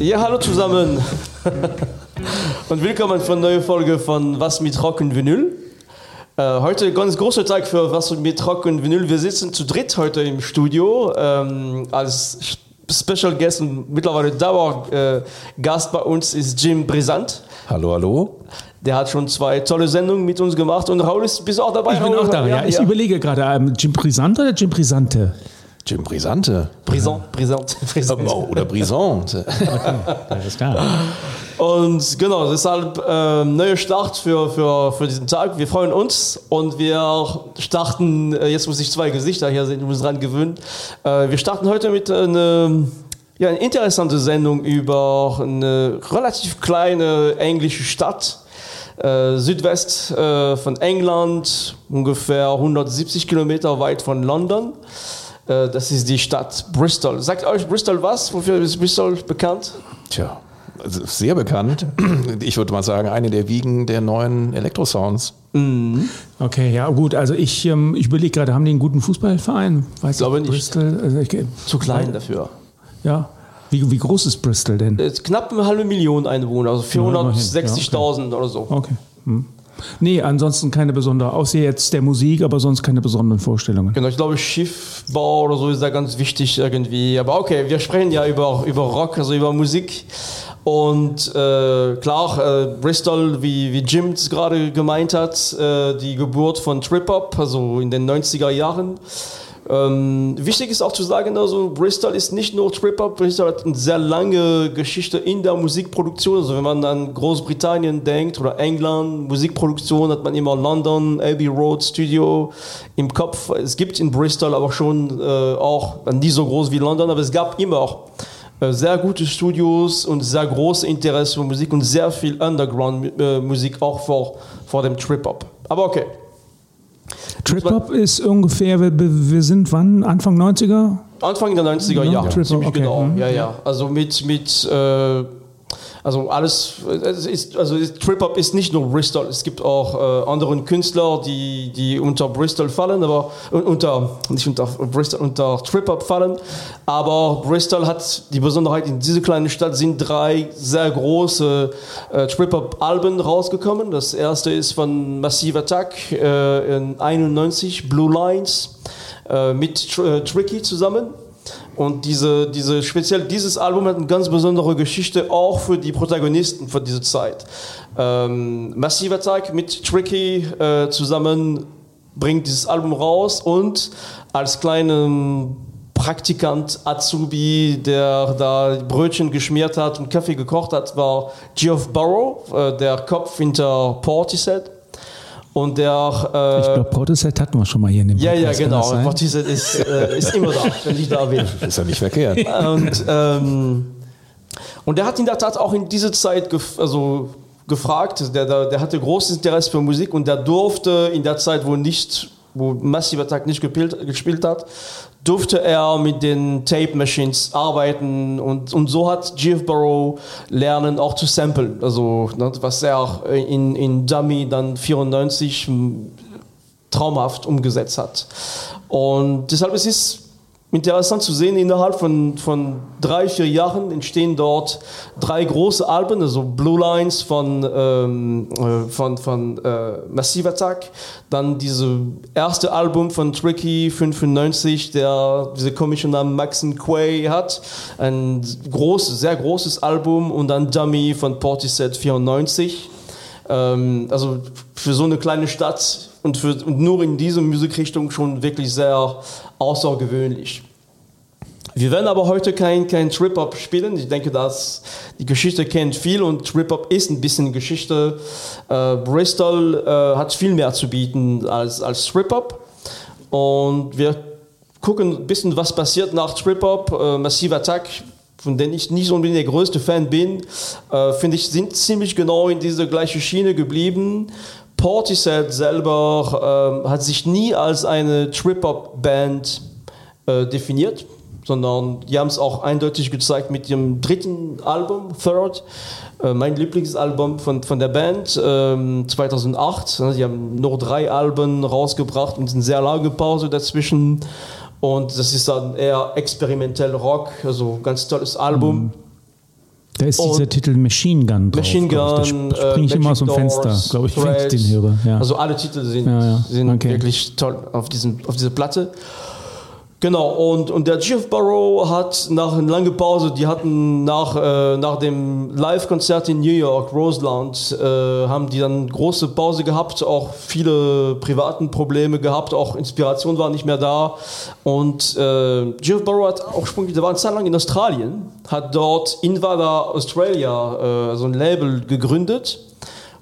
Ja, hallo zusammen und willkommen für eine neue Folge von Was mit Rock und Vinyl. Äh, heute ganz großer Tag für Was mit Rock und Vinyl. Wir sitzen zu dritt heute im Studio ähm, als Special Guest und mittlerweile Dauergast äh, bei uns ist Jim Brisant. Hallo, hallo. Der hat schon zwei tolle Sendungen mit uns gemacht und Raul ist bis auch dabei. Ich bin Raul, auch da, ja. Ich ja. überlege gerade, ähm, Jim Brisante oder Jim Brisante? Jim Brisante. Brisant, Brisant, Brisant. Oh, oder Brisante. Alles klar. Und genau, deshalb äh, neuer Start für, für, für diesen Tag. Wir freuen uns und wir starten, äh, jetzt muss ich zwei Gesichter hier sehen, ich muss dran gewöhnen. Äh, wir starten heute mit einer ja, eine interessante Sendung über eine relativ kleine englische Stadt. Äh, Südwest äh, von England, ungefähr 170 Kilometer weit von London. Äh, das ist die Stadt Bristol. Sagt euch Bristol was? Wofür ist Bristol bekannt? Tja, also sehr bekannt. Ich würde mal sagen, eine der Wiegen der neuen Elektrosounds. Okay, ja gut. Also ich, ähm, ich überlege gerade, haben die einen guten Fußballverein? Weiß glaube nicht. Bristol, also ich, Zu klein dafür. ja. Wie, wie groß ist Bristol denn? Ist knapp eine halbe Million Einwohner, also 460.000 oder so. Okay. Hm. Nee, ansonsten keine besondere, außer jetzt der Musik, aber sonst keine besonderen Vorstellungen. Genau, ich glaube, Schiffbau oder so ist da ganz wichtig irgendwie. Aber okay, wir sprechen ja über, über Rock, also über Musik. Und äh, klar, äh, Bristol, wie, wie Jim es gerade gemeint hat, äh, die Geburt von Trip-Hop, also in den 90er Jahren. Ähm, wichtig ist auch zu sagen, also Bristol ist nicht nur Trip-Hop, Bristol hat eine sehr lange Geschichte in der Musikproduktion. Also wenn man an Großbritannien denkt oder England, Musikproduktion hat man immer London, Abbey Road Studio im Kopf. Es gibt in Bristol aber schon äh, auch, nicht so groß wie London, aber es gab immer auch äh, sehr gute Studios und sehr großes Interesse für Musik und sehr viel Underground-Musik auch vor, vor dem Trip-Hop. Aber okay. Trip-Hop ist ungefähr, wir, wir sind wann? Anfang 90er? Anfang der 90er Ja, Jahre, Trip-Hop, ziemlich okay. genau. Mhm. Ja, ja. Also mit, mit äh, also alles, es ist, also Trip-Hop ist nicht nur Bristol, es gibt auch äh, andere Künstler, die, die unter Bristol fallen, aber unter, nicht unter Bristol, unter Trip-Hop fallen, aber Bristol hat die Besonderheit, in dieser kleinen Stadt sind drei sehr große äh, Trip-Hop-Alben rausgekommen. Das erste ist von Massive Attack äh, in 91, Blue Lines, äh, mit Tr äh, Tricky zusammen. Und diese, diese, speziell dieses Album hat eine ganz besondere Geschichte, auch für die Protagonisten von dieser Zeit. Ähm, Massive Attack mit Tricky äh, zusammen bringt dieses Album raus und als kleinen Praktikant Azubi, der da Brötchen geschmiert hat und Kaffee gekocht hat, war Geoff Burrow, äh, der Kopf hinter Portishead. Und der äh, Ich glaube, Portishead hatten wir schon mal hier in dem ja, ja, Podcast, kann genau. Portishead ist, äh, ist immer da, wenn ich da bin. Ist ja nicht verkehrt. Und, ähm, und der hat in der Tat auch in dieser Zeit gef also gefragt, der, der, der hatte großes Interesse für Musik und der durfte in der Zeit, wo nicht, wo Massive Attack nicht gespielt, gespielt hat, durfte er mit den Tape Machines arbeiten und, und so hat Jeff Burrow lernen auch zu samplen, also ne, was er in, in Dummy dann 94 traumhaft umgesetzt hat. Und deshalb ist es interessant zu sehen, innerhalb von, von drei, vier Jahren entstehen dort drei große Alben, also Blue Lines von, ähm, äh, von, von äh, Massive Attack, dann dieses erste Album von Tricky 95, der diese komische Namen Maxine Quay hat, ein großes, sehr großes Album und dann Dummy von Portishead 94. Ähm, also für so eine kleine Stadt und, für, und nur in dieser Musikrichtung schon wirklich sehr außergewöhnlich. Wir werden aber heute kein, kein Trip-Hop spielen. Ich denke, dass die Geschichte kennt viel und Trip-Hop ist ein bisschen Geschichte. Äh, Bristol äh, hat viel mehr zu bieten als, als Trip-Hop. Und wir gucken ein bisschen, was passiert nach Trip-Hop. Äh, Massive Attack, von denen ich nicht unbedingt der größte Fan bin, äh, finde ich, sind ziemlich genau in dieser gleichen Schiene geblieben. Portishead selber äh, hat sich nie als eine Trip-Hop-Band äh, definiert, sondern die haben es auch eindeutig gezeigt mit ihrem dritten Album, Third, äh, mein Lieblingsalbum von, von der Band, ähm, 2008. Sie haben nur drei Alben rausgebracht und eine sehr lange Pause dazwischen. Und das ist dann eher experimentell Rock, also ganz tolles Album. Da ist dieser Und- Titel Machine Gun drauf. Machine glaub ich. Gun, Da sp- spring ich äh, immer aus dem Fenster, glaube ich, wenn ich den höre. Ja. Also alle Titel sind, Ja, ja. sind Okay. wirklich toll auf, diesem, auf dieser Platte. Genau, und, und der Jeff Barrow hat nach einer langen Pause, die hatten nach, äh, nach dem Live-Konzert in New York, Roseland, äh, haben die dann große Pause gehabt, auch viele privaten Probleme gehabt, auch Inspiration war nicht mehr da. Und äh, Jeff Barrow hat auch ursprünglich, der war eine Zeit lang in Australien, hat dort Invada Australia, äh, so ein Label gegründet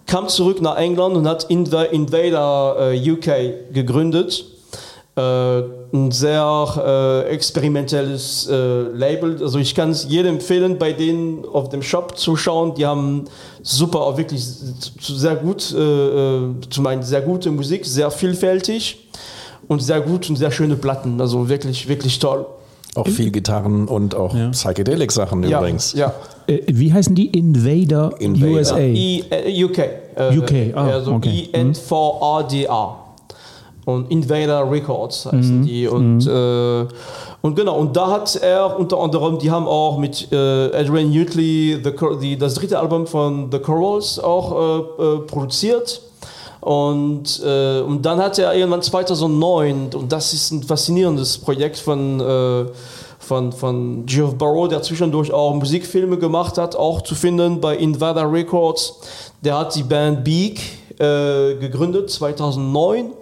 kam zurück nach England und hat Inv Invader äh, UK gegründet. Äh, ein sehr äh, experimentelles äh, Label. Also ich kann es jedem empfehlen, bei denen auf dem Shop zu schauen. Die haben super, auch wirklich sehr gut, äh, äh, zum einen sehr gute Musik, sehr vielfältig und sehr gut und sehr schöne Platten. Also wirklich, wirklich toll. Auch viel Gitarren und auch Ja. Psychedelic-Sachen Ja, übrigens. ja. Äh, wie heißen die? Invader, Invader. USA. I, äh, UK. Äh, UK, ah, also okay. INVADA. Und Invader Records heißen die. Und, äh, und genau, und da hat er unter anderem, die haben auch mit äh, Adrian Utley die, das dritte Album von The Corals auch äh, äh, produziert. Und, äh, und dann hat er irgendwann 2009, und das ist ein faszinierendes Projekt von, äh, von, von Geoff Barrow, der zwischendurch auch Musikfilme gemacht hat, auch zu finden bei Invada Records. Der hat die Band Beak gegründet 2009.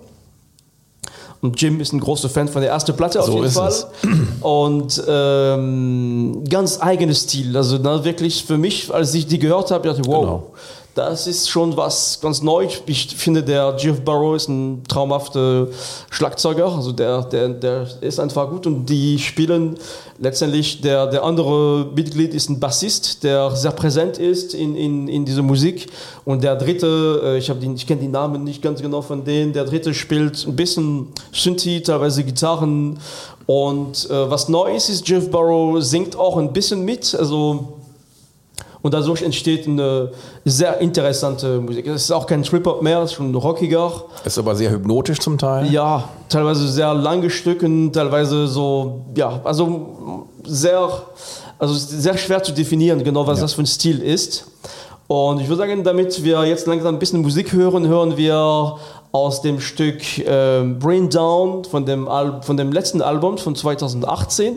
Und Jim ist ein großer Fan von der ersten Platte auf So jeden Fall. es. Und ähm, ganz eigenes Stil. Also na, wirklich für mich, als ich die gehört habe, dachte ich, wow, Genau. Das ist schon was ganz Neues. Ich finde, der Jeff Barrow ist ein traumhafter Schlagzeuger. Also der, der, der ist einfach gut und die spielen letztendlich, der, der andere Mitglied ist ein Bassist, der sehr präsent ist in, in, in dieser Musik. Und der dritte, äh, ich, ich kenne die Namen nicht ganz genau von denen, der dritte spielt ein bisschen Synthi, teilweise Gitarren. Und äh, was neu ist, ist, Jeff Barrow singt auch ein bisschen mit. Also und dadurch entsteht eine sehr interessante Musik. Es ist auch kein Trip-Hop mehr, es ist schon rockiger. Ist aber sehr hypnotisch zum Teil. Ja, teilweise sehr lange Stücken, teilweise so, ja, also sehr, also sehr schwer zu definieren, genau was das für ein Stil ist. Und ich würde sagen, damit wir jetzt langsam ein bisschen Musik hören, hören wir aus dem Stück ähm, Brain Down von dem, Al von dem letzten Album von 2018.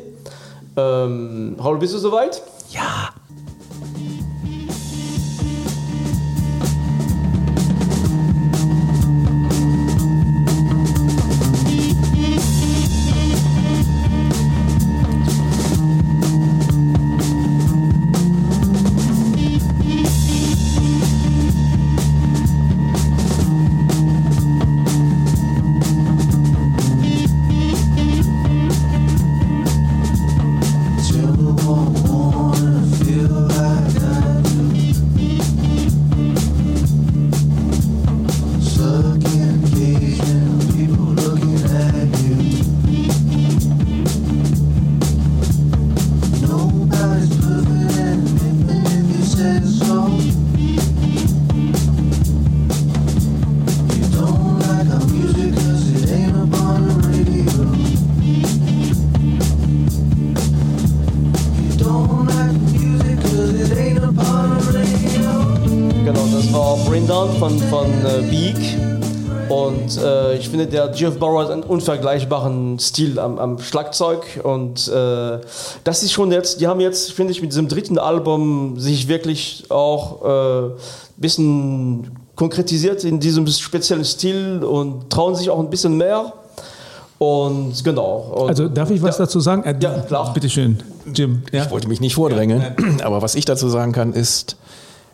Ähm, Raul, bist du soweit? Ja. War Brain Down von, von äh, Beak. Und äh, ich finde, der Jeff Barrow hat einen unvergleichbaren Stil am, am Schlagzeug. Und äh, das ist schon jetzt, die haben jetzt, finde ich, mit diesem dritten Album sich wirklich auch ein äh, bisschen konkretisiert in diesem speziellen Stil und trauen sich auch ein bisschen mehr. Und genau. Und, Also darf ich was ja. dazu sagen? Äh, Ja, klar. Bitte schön, Jim. Ja? Ich wollte mich nicht vordrängeln, aber was ich dazu sagen kann, ist,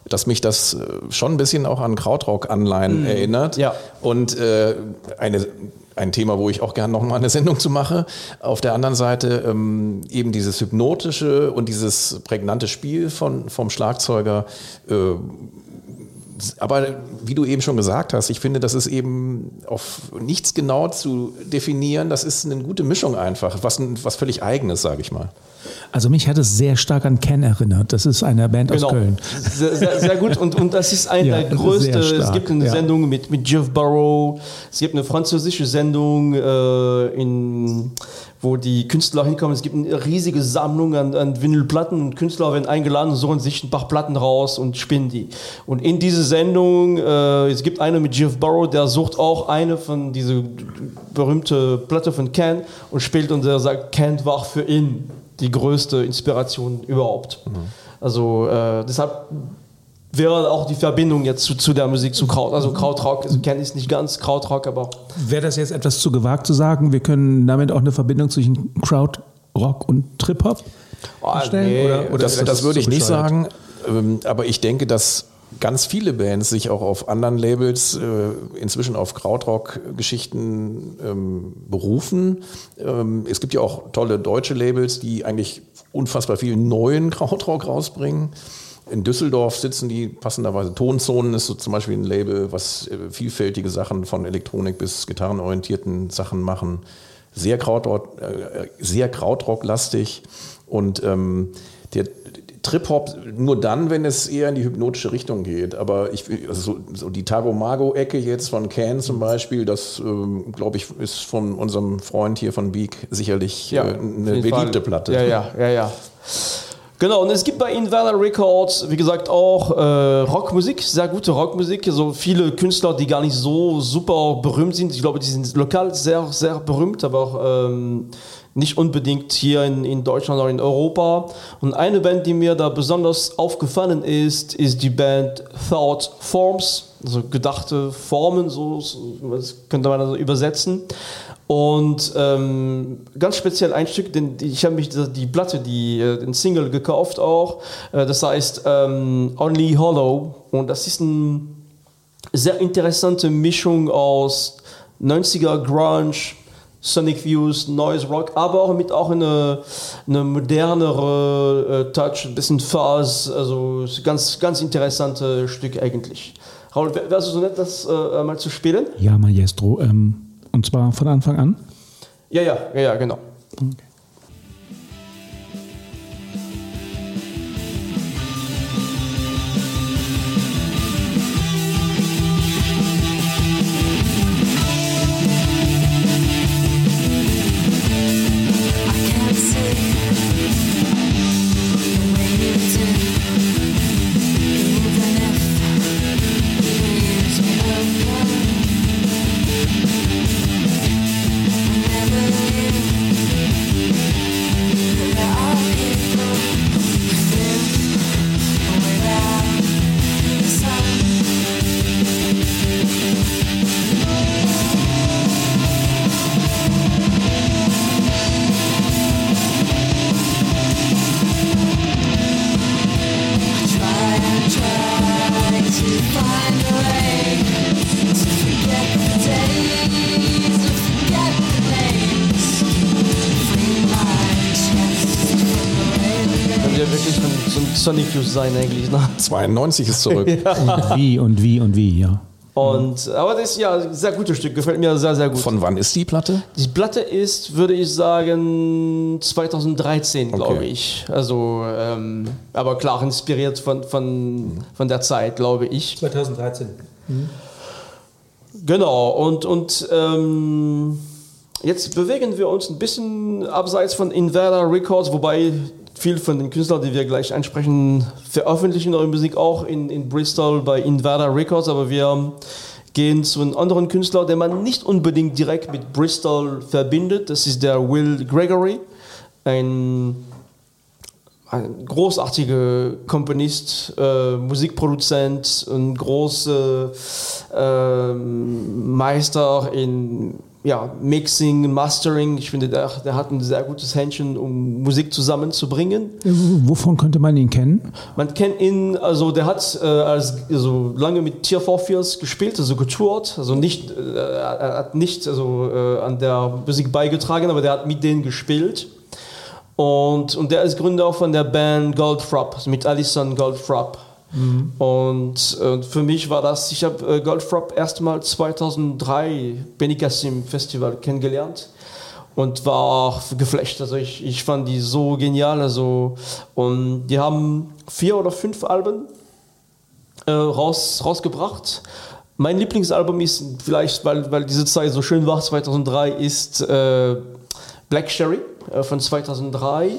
dass mich das äh, schon ein bisschen auch an Krautrock-Anleihen erinnert. Ja. Und äh, eine, ein Thema, wo ich auch gerne nochmal eine Sendung zu mache. Auf der anderen Seite ähm, eben dieses hypnotische und dieses prägnante Spiel von, vom Schlagzeuger. Äh, aber wie du eben schon gesagt hast, ich finde, das ist eben auf nichts genau zu definieren. Das ist eine gute Mischung einfach, was, was völlig eigenes, sage ich mal. Also mich hat es sehr stark an Ken erinnert. Das ist eine Band aus Genau. Köln. Sehr, sehr, sehr gut und, und das ist eine Ja, der größten. Es gibt eine ja. Sendung mit, mit Jeff Barrow, es gibt eine französische Sendung, äh, in, wo die Künstler hinkommen. Es gibt eine riesige Sammlung an, an Vinylplatten und Künstler werden eingeladen und suchen sich ein paar Platten raus und spinnen die. Und in diese Sendung, äh, es gibt eine mit Jeff Burrow, der sucht auch eine von diese berühmte Platte von Ken und spielt und der sagt, Ken war für ihn die größte Inspiration überhaupt. Also äh, deshalb wäre auch die Verbindung jetzt zu, zu der Musik zu Kraut, also Krautrock, also Ken ist nicht ganz Krautrock, aber Wäre das jetzt etwas zu gewagt zu sagen? Wir können damit auch eine Verbindung zwischen Krautrock und Trip-Hop Oh, herstellen? nee, oder, oder das, ist das würde ich nicht sagen, ähm, aber ich denke, dass ganz viele Bands sich auch auf anderen Labels äh, inzwischen auf Krautrock-Geschichten ähm, berufen. Ähm, es gibt ja auch tolle deutsche Labels, die eigentlich unfassbar viel neuen Krautrock rausbringen. In Düsseldorf sitzen die passenderweise Tonzonen ist so zum Beispiel ein Label, was äh, vielfältige Sachen von Elektronik bis gitarrenorientierten Sachen machen. Sehr Krautrock, äh, sehr Krautrock-lastig und ähm, der Trip-Hop nur dann, wenn es eher in die hypnotische Richtung geht. Aber ich, also so, so die Tago-Mago-Ecke jetzt von Can zum Beispiel, das ähm, glaube ich ist von unserem Freund hier von Beak sicherlich äh, auf eine beliebte Fall. Platte. Ja, ja, ja, ja. Genau, und es gibt bei Inverter Records, wie gesagt, auch äh, Rockmusik, sehr gute Rockmusik. Also viele Künstler, die gar nicht so super berühmt sind. Ich glaube, die sind lokal sehr, sehr berühmt, aber auch ähm, nicht unbedingt hier in, in Deutschland oder in Europa. Und eine Band, die mir da besonders aufgefallen ist, ist die Band Thought Forms, also gedachte Formen, so, so das könnte man also übersetzen. Und ähm, ganz speziell ein Stück, denn ich habe mich die, Platte, die, äh, den Single gekauft auch. Äh, das heißt ähm, Only Hollow. Und das ist eine sehr interessante Mischung aus 90er Grunge, Sonic Views, Noise Rock, aber auch mit auch eine, eine modernere äh, Touch, ein bisschen Fuzz, also ganz, ganz interessantes Stück eigentlich. Raul, wär- wärst du so nett, das äh, mal zu spielen? Ja, Maestro. Ähm, und zwar von Anfang an. Ja, ja, ja, ja genau. I Sonic Youth sein eigentlich. Ne? 92 ist zurück. Und wie und wie und wie, ja. Und, aber das ist ja ein sehr gutes Stück, gefällt mir sehr, sehr gut. Von wann ist die Platte? die Platte ist, würde ich sagen, 2013, glaube Okay. ich. Also, ähm, aber klar, inspiriert von, von, von der Zeit, glaube ich. 2013. Genau, und, und ähm, jetzt bewegen wir uns ein bisschen abseits von Inverter Records, wobei viel von den Künstlern, die wir gleich ansprechen, veröffentlichen ihre Musik auch in, in Bristol bei Inverter Records, aber wir gehen zu einem anderen Künstler, den man nicht unbedingt direkt mit Bristol verbindet. Das ist der Will Gregory, ein ein großartiger Komponist, äh, Musikproduzent, ein großer ähm, Meister in ja, Mixing, Mastering. Ich finde, der, der hat ein sehr gutes Händchen, um Musik zusammenzubringen. Wovon könnte man ihn kennen? Man kennt ihn, also der hat äh, als, also lange mit Tier 44 gespielt, also getourt, also nicht, äh, er hat nicht also, äh, an der Musik beigetragen, aber der hat mit denen gespielt. Und, und der ist Gründer von der Band Goldfrapp, also mit Alison Goldfrapp. Und äh, für mich war das, ich habe äh, Goldfrapp erstmal 2003 Benicassim Festival kennengelernt und war auch geflasht. Also ich, ich fand die so genial. Also, und die haben vier oder fünf Alben äh, raus, rausgebracht. Mein Lieblingsalbum ist vielleicht, weil, weil diese Zeit so schön war, 2003, ist äh, Black Sherry äh, von 2003.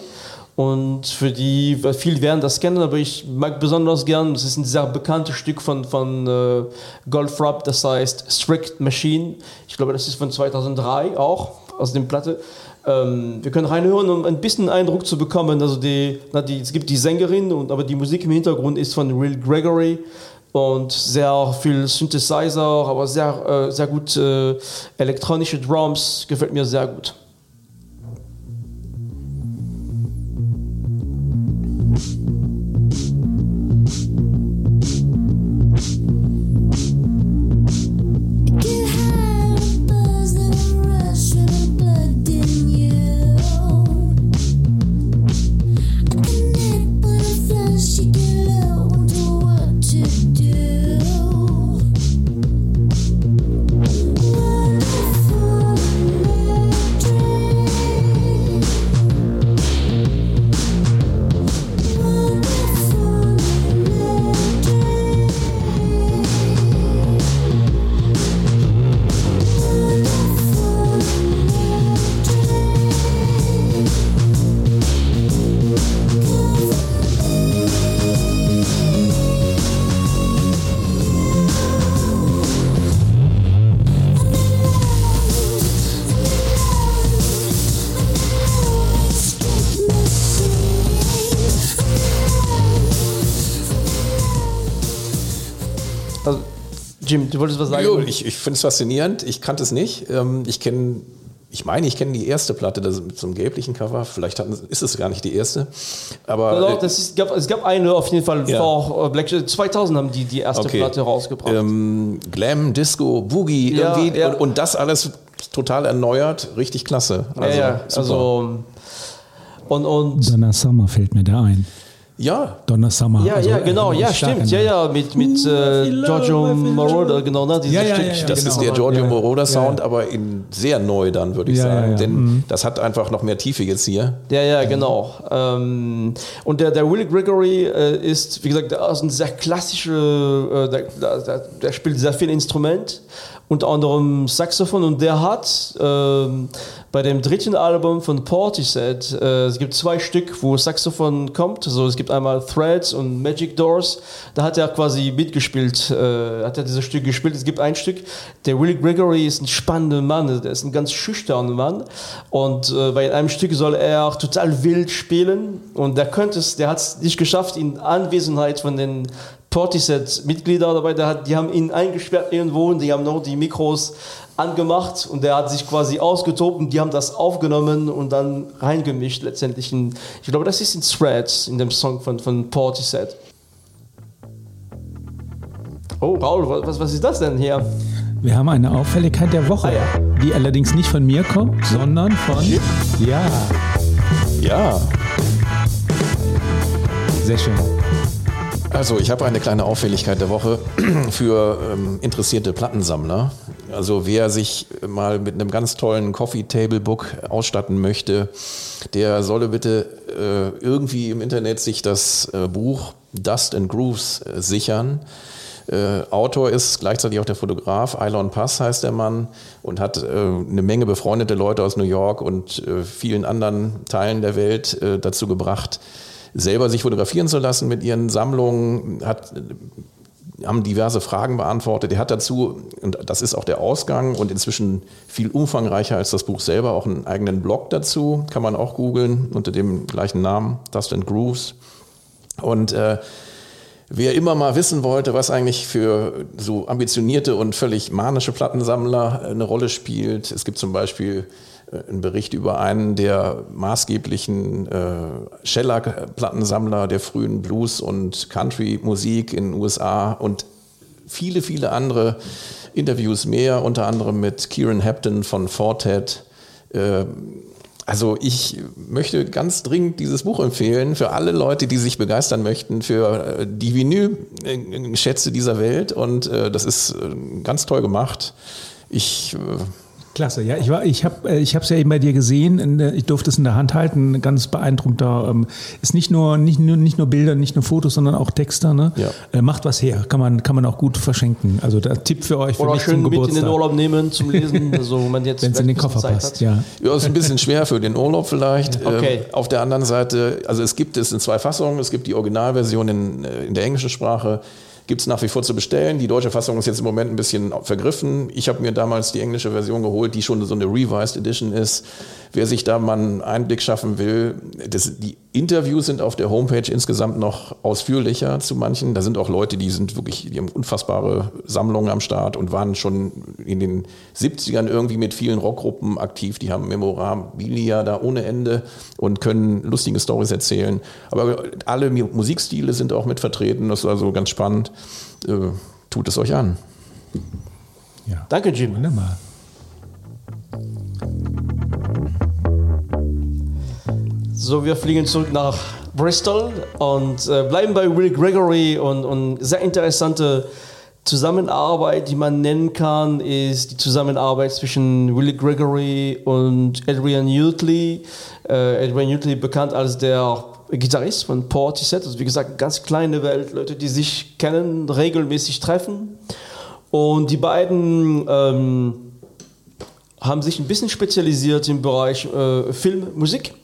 Und für die, weil viele werden das kennen, aber ich mag besonders gern, es ist ein sehr bekanntes Stück von, von äh, Goldfrapp, das heißt Strict Machine. Ich glaube, das ist von 2003 auch, aus dem Platte. Ähm, wir können reinhören, um ein bisschen Eindruck zu bekommen. Also die, na, die, es gibt die Sängerin, und, aber die Musik im Hintergrund ist von Will Gregory und sehr viel Synthesizer, aber sehr, äh, sehr gut äh, elektronische Drums, gefällt mir sehr gut. Jim, du wolltest was sagen? Jo, ich ich finde es faszinierend. Ich kannte es nicht. Ähm, ich kenne, ich meine, ich kenne die erste Platte das mit so einem gelblichen Cover. Vielleicht hatten, ist es gar nicht die erste. Aber Also, äh, das ist, gab, es gab eine auf jeden Fall Ja. vor äh, Black 2000 haben die die erste Okay. Platte rausgebracht. ähm, Glam, Disco, Boogie Ja, irgendwie ja. Und, und das alles total erneuert. Richtig klasse. ja, ja, super. also und, und Donna Summer fällt mir da ein. Ja, Donna Summer. ja, also, ja, genau, äh, ja, stark stimmt, ja, ja, mit, mit äh, Giorgio Moroder, genau, ne, dieses Ja, ja, Stück. ja, ja, Das genau. ist der Giorgio Ja, ja. Moroder Sound, Ja, aber in sehr neu dann, würde ich Ja, ja, sagen. ja. Denn Mhm. das hat einfach noch mehr Tiefe jetzt hier. Ja, ja, genau. Ähm, und der, der Will Gregory äh, ist, wie gesagt, der ist ein sehr klassischer, äh, der, der, der spielt sehr viel Instrument, unter anderem Saxophon. Und der hat ähm, bei dem dritten Album von Portishead, äh, es gibt zwei Stück, wo Saxophon kommt, also es gibt einmal Threads und Magic Doors, da hat er quasi mitgespielt, äh, hat er dieses Stück gespielt, es gibt ein Stück, der Will Gregory ist ein spannender Mann, der ist ein ganz schüchterner Mann. Und äh, bei einem Stück soll er total wild spielen. Und der könnte es, der hat es nicht geschafft in Anwesenheit von den Portishead-Mitglieder dabei, der hat, die haben ihn eingesperrt irgendwo und die haben noch die Mikros angemacht und der hat sich quasi ausgetobt und die haben das aufgenommen und dann reingemischt letztendlich. In, ich glaube, das ist in Threads, in dem Song von, von Portishead. Oh, Raul, wa- was, was ist das denn hier? Wir haben eine Auffälligkeit der Woche, Ah, ja. die allerdings nicht von mir kommt, sondern von. Ja, Ja, sehr schön. Also ich habe eine kleine Auffälligkeit der Woche für ähm, interessierte Plattensammler. Also wer sich mal mit einem ganz tollen Coffee Table Book ausstatten möchte, der solle bitte äh, irgendwie im Internet sich das äh, Buch Dust and Grooves äh, sichern. Äh, Autor ist gleichzeitig auch der Fotograf, Ilon Pass heißt der Mann und hat äh, eine Menge befreundete Leute aus New York und äh, vielen anderen Teilen der Welt dazu gebracht, selber sich fotografieren zu lassen mit ihren Sammlungen, hat, haben diverse Fragen beantwortet. Er hat dazu, und das ist auch der Ausgang und inzwischen viel umfangreicher als das Buch selber, auch einen eigenen Blog dazu, kann man auch googeln unter dem gleichen Namen, Dust and Grooves. Und äh, Wer immer mal wissen wollte, was eigentlich für so ambitionierte und völlig manische Plattensammler eine Rolle spielt, es gibt zum Beispiel äh, einen Bericht über einen der maßgeblichen äh, Shellac-Plattensammler der frühen Blues- und Country-Musik in den USA und viele, viele andere Interviews mehr, unter anderem mit Kieran Hampton von Fortet. Äh, also ich möchte ganz dringend dieses Buch empfehlen für alle Leute, die sich begeistern möchten für äh, die Vinyl-Schätze dieser Welt. Und äh, das ist äh, ganz toll gemacht. Ich äh, Klasse, ja, ich war, ich habe, ich habe es ja eben bei dir gesehen. In der, ich durfte es in der Hand halten. Ganz beeindruckender. Ähm, ist nicht nur, nicht nur, nicht nur Bilder, nicht nur Fotos, sondern auch Texte. Ne? Ja. Äh, macht was her. Kann man, kann man auch gut verschenken. Also der Tipp für euch für Oder mich schön zum mit in Geburtstag. den Urlaub nehmen zum Lesen, also wenn man jetzt Wenn es in den Koffer Zeit passt, hat. ja. Ja, ist ein bisschen schwer für den Urlaub vielleicht. Okay. Ähm, auf der anderen Seite, also es gibt es in zwei Fassungen. Es gibt die Originalversion in, äh, in der englischen Sprache. Gibt es nach wie vor zu bestellen. Die deutsche Fassung ist jetzt im Moment ein bisschen vergriffen. Ich habe mir damals die englische Version geholt, die schon so eine Revised Edition ist. Wer sich da mal einen Einblick schaffen will, das, die Interviews sind auf der Homepage insgesamt noch ausführlicher zu manchen. Da sind auch Leute, die sind wirklich, die haben unfassbare Sammlungen am Start und waren schon in den 70ern irgendwie mit vielen Rockgruppen aktiv. Die haben Memorabilia da ohne Ende und können lustige Stories erzählen. Aber alle Musikstile sind auch mit vertreten. Das ist also ganz spannend. Äh, tut es euch an. ja. Danke, Jim. Wunderbar. So, wir fliegen zurück nach Bristol und äh, bleiben bei Will Gregory und, und sehr interessante Zusammenarbeit, die man nennen kann, ist die Zusammenarbeit zwischen Will Gregory und Adrian Utley. Äh, Adrian Utley bekannt als der Gitarrist von Portishead, also wie gesagt, ganz kleine Welt, Leute, die sich kennen, regelmäßig treffen. Und die beiden ähm, haben sich ein bisschen spezialisiert im Bereich äh, Filmmusik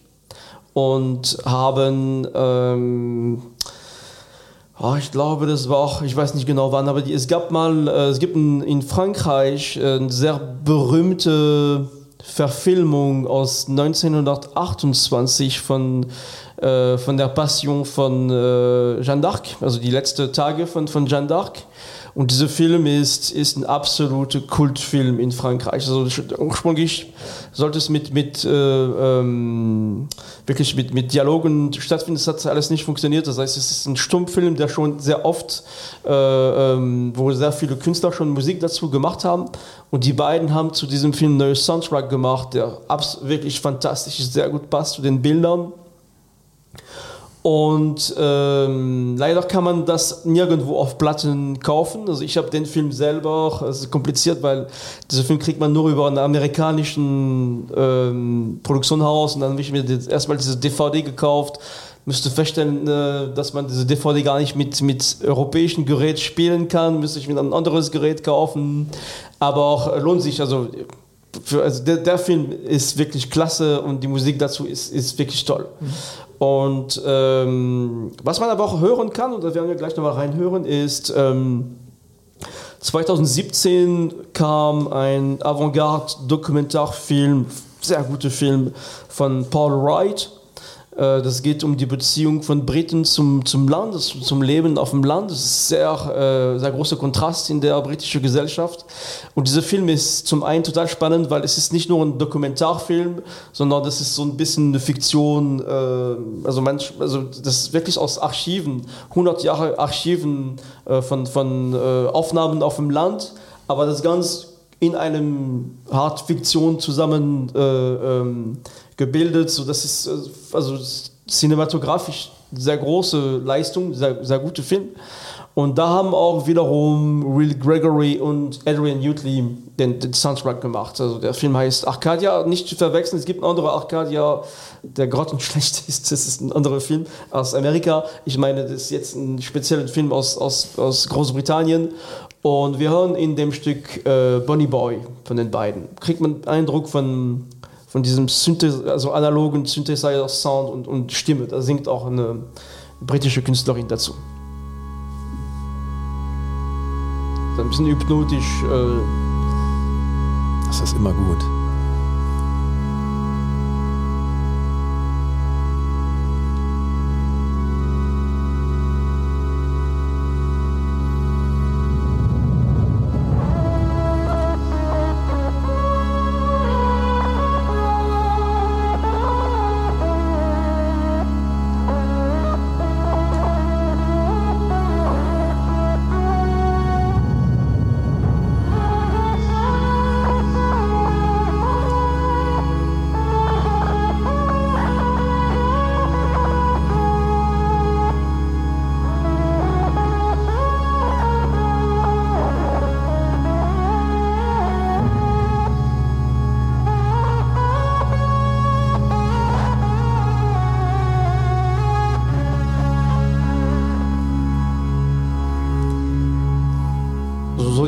und haben, ähm, oh, ich glaube, das war auch, ich weiß nicht genau wann, aber die, es gab mal, äh, es gibt in, in Frankreich äh, eine sehr berühmte Verfilmung aus 1928 von, äh, von der Passion von äh, Jeanne d'Arc, also die letzten Tage von, von Jeanne d'Arc. Und dieser Film ist, ist ein absoluter Kultfilm in Frankreich. Also ursprünglich sollte es mit, mit, äh, ähm, wirklich mit, mit Dialogen stattfinden. Das hat alles nicht funktioniert. Das heißt, es ist ein Stummfilm, der schon sehr oft, äh, ähm, wo sehr viele Künstler schon Musik dazu gemacht haben. Und die beiden haben zu diesem Film einen neuen Soundtrack gemacht, der wirklich fantastisch ist, sehr gut passt zu den Bildern. Und ähm, leider kann man das nirgendwo auf Platten kaufen. Also ich habe den Film selber, es ist kompliziert, weil diesen Film kriegt man nur über einen amerikanischen ähm, Produktionshaus und dann habe ich mir erstmal diese DVD gekauft. Müsste feststellen, äh, dass man diese DVD gar nicht mit, mit europäischem Gerät spielen kann, müsste ich mir ein anderes Gerät kaufen. Aber auch lohnt sich, also für, also der, der Film ist wirklich klasse und die Musik dazu ist, ist wirklich toll. Und ähm, was man aber auch hören kann, und da werden wir gleich nochmal reinhören, ist ähm, 2017 kam ein Avantgarde-Dokumentarfilm, sehr guter Film von Paul Wright. Äh, Das geht um die Beziehung von Briten zum, zum Land, das- zum Leben auf dem Land. Das ist sehr, äh, sehr großer Kontrast in der britischen Gesellschaft. Und dieser Film ist zum einen total spannend, weil es ist nicht nur ein Dokumentarfilm, sondern das ist so ein bisschen eine Fiktion. Äh, also, manch, also das ist wirklich aus Archiven, 100 Jahre Archiven von, von Aufnahmen auf dem Land. Aber das ganz in einem Art Fiktion zusammen äh, ähm, gebildet. So, das ist äh, also cinematografisch sehr große Leistung, sehr, sehr gute Film. Und da haben auch wiederum Will Gregory und Adrian Utley den, den Soundtrack gemacht. Also der Film heißt Arcadia, nicht zu verwechseln. Es gibt einen anderen Arcadia, der grottenschlecht ist. Das ist ein anderer Film aus Amerika. Ich meine, das ist jetzt ein spezieller Film aus, aus, aus Großbritannien. Und wir hören in dem Stück äh, Bonnie Boy von den beiden. Kriegt man Eindruck von, von diesem Synthes also analogen Synthesizer-Sound und, und Stimme. Da singt auch eine britische Künstlerin dazu. Ein bisschen hypnotisch. Äh, Das ist immer gut.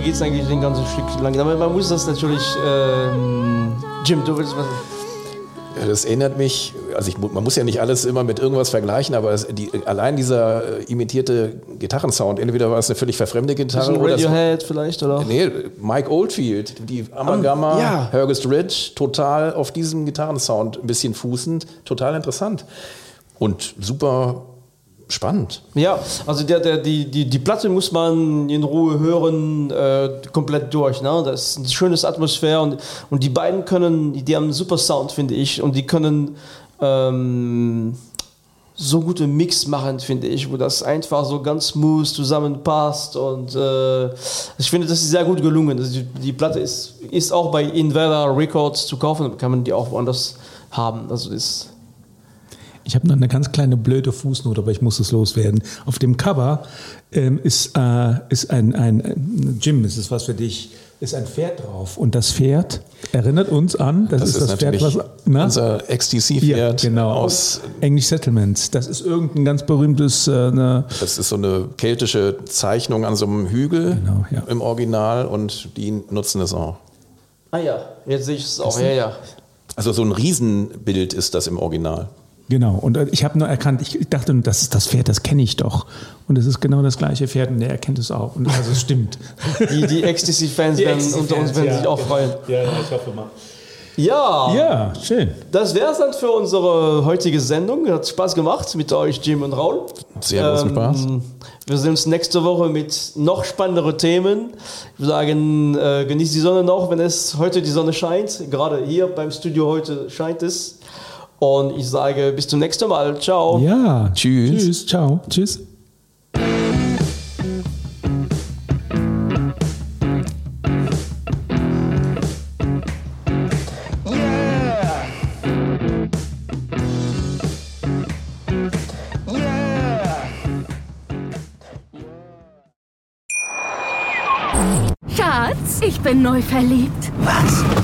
Geht es eigentlich den ganzen Stück lang. Aber man muss das natürlich. Ähm, Jim, du willst was. Das erinnert mich, also ich, man muss ja nicht alles immer mit irgendwas vergleichen, aber es, die, allein dieser äh, imitierte Gitarrensound, entweder war es eine völlig verfremde Gitarre Bisschen oder es, Radiohead vielleicht, oder? nee, Mike Oldfield, die Amagama, ja. Hergest Ridge, total auf diesem Gitarrensound ein bisschen fußend, total interessant und super spannend. Ja, also der, der, die, die, die Platte muss man in Ruhe hören, äh, komplett durch. Ne? Das ist eine schöne Atmosphäre und, und die beiden können, die haben einen super Sound, finde ich, und die können ähm, so gute Mix machen, finde ich, wo das einfach so ganz smooth zusammenpasst und äh, ich finde, das ist sehr gut gelungen. Also die, die Platte ist, ist auch bei Invader Records zu kaufen, kann man die auch woanders haben. Also das Ich habe noch eine ganz kleine blöde Fußnote, aber ich muss es loswerden. Auf dem Cover ähm, ist, äh, ist ein, ein, ein Jim, ist es was für dich, ist ein Pferd drauf. Und das Pferd erinnert uns an, das, ist das Pferd, was. Na? unser Ja, XTC-Pferd genau. aus English Settlements. Das ist irgendein ganz berühmtes. Äh, eine, Das ist so eine keltische Zeichnung an so einem Hügel Genau, ja. im Original und die nutzen es auch. Ah ja, jetzt sehe ich es auch. Ja, ja. Also so ein Riesenbild ist das im Original. Genau. Und äh, ich habe nur erkannt, ich dachte, das ist das Pferd, das kenne ich doch. Und es ist genau das gleiche Pferd und der erkennt es auch. Und also es stimmt. Die, die Ecstasy-Fans werden unter uns werden sich auch freuen. Ja, ja, ich hoffe mal. Ja, Ja, schön. das wäre es dann für unsere heutige Sendung. Hat Spaß gemacht mit euch, Jim und Raul. Sehr großen Spaß. Wir sehen uns nächste Woche mit noch spannenderen Themen. Ich würde sagen, äh, genießt die Sonne noch, wenn es heute die Sonne scheint. Gerade hier beim Studio heute scheint es. Und ich sage bis zum nächsten Mal. Ciao. Ja. Tschüss. Tschüss. Ciao. Tschüss. Schatz, ich bin neu verliebt. Was?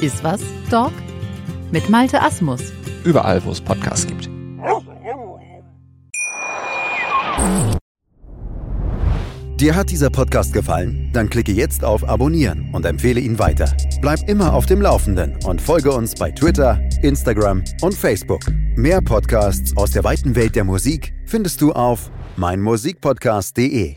Ist was, Dog? Mit Malte Asmus. Überall, wo es Podcasts gibt. Dir hat dieser Podcast gefallen? Dann klicke jetzt auf Abonnieren und empfehle ihn weiter. Bleib immer auf dem Laufenden und folge uns bei Twitter, Instagram und Facebook. Mehr Podcasts aus der weiten Welt der Musik findest du auf meinmusikpodcast.de.